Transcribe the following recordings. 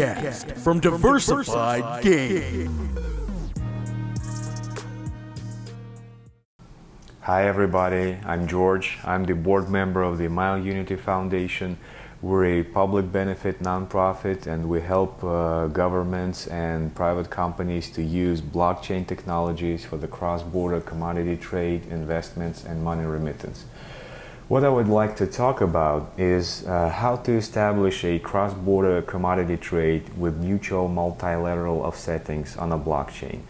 Gamecast from Diversified Game. Hi, everybody. I'm George. I'm the board member of the Mile Unity Foundation. We're a public benefit nonprofit and we help uh, governments and private companies to use blockchain technologies for the cross border commodity trade, investments, and money remittance. What I would like to talk about is uh, how to establish a cross border commodity trade with mutual multilateral offsettings on a blockchain.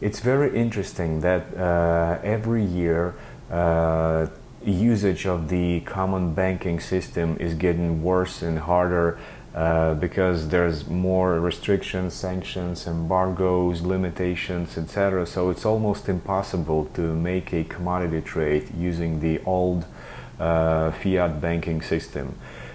It's very interesting that uh, every year uh, usage of the common banking system is getting worse and harder uh, because there's more restrictions, sanctions, embargoes, limitations, etc. So it's almost impossible to make a commodity trade using the old uh, fiat banking system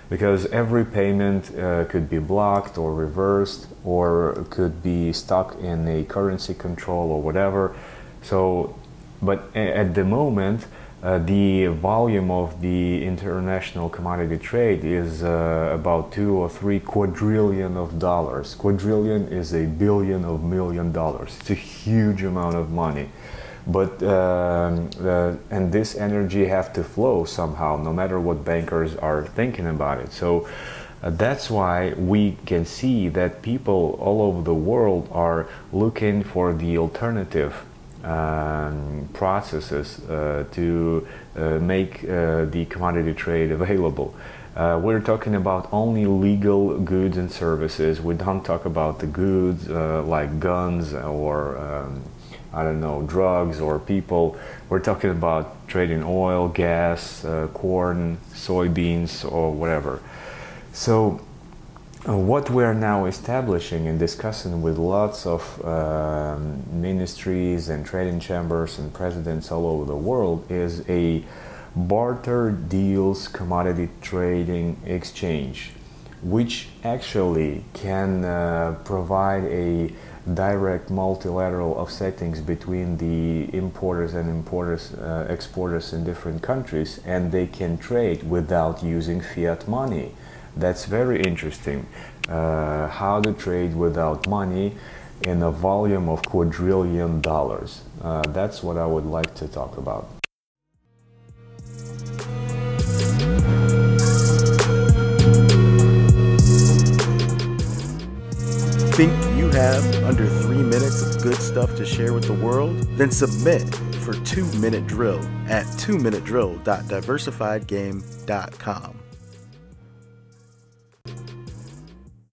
because every payment uh, could be blocked or reversed or could be stuck in a currency control or whatever. So, but at the moment, uh, the volume of the international commodity trade is uh, about two or three quadrillion of dollars. Quadrillion is a billion of million dollars. It's a huge amount of money but um, uh, and this energy have to flow somehow no matter what bankers are thinking about it so uh, that's why we can see that people all over the world are looking for the alternative um, processes uh, to uh, make uh, the commodity trade available. Uh, we're talking about only legal goods and services. We don't talk about the goods like guns or um, I don't know, drugs or people. We're talking about trading oil, gas, uh, corn, soybeans, or whatever. So, uh, what we are now establishing and discussing with lots of um, ministries and trading chambers and presidents all over the world is a barter deals commodity trading exchange, which actually can uh, provide a direct multilateral offsettings between the importers and importers, uh, exporters in different countries, and they can trade without using fiat money. That's very interesting. Uh, how to trade without money in a volume of quadrillion dollars. Uh, that's what I would like to talk about. Think you have under three minutes of good stuff to share with the world? Then submit for 2 Minute Drill at 2minutedrill.diversifiedgame.com.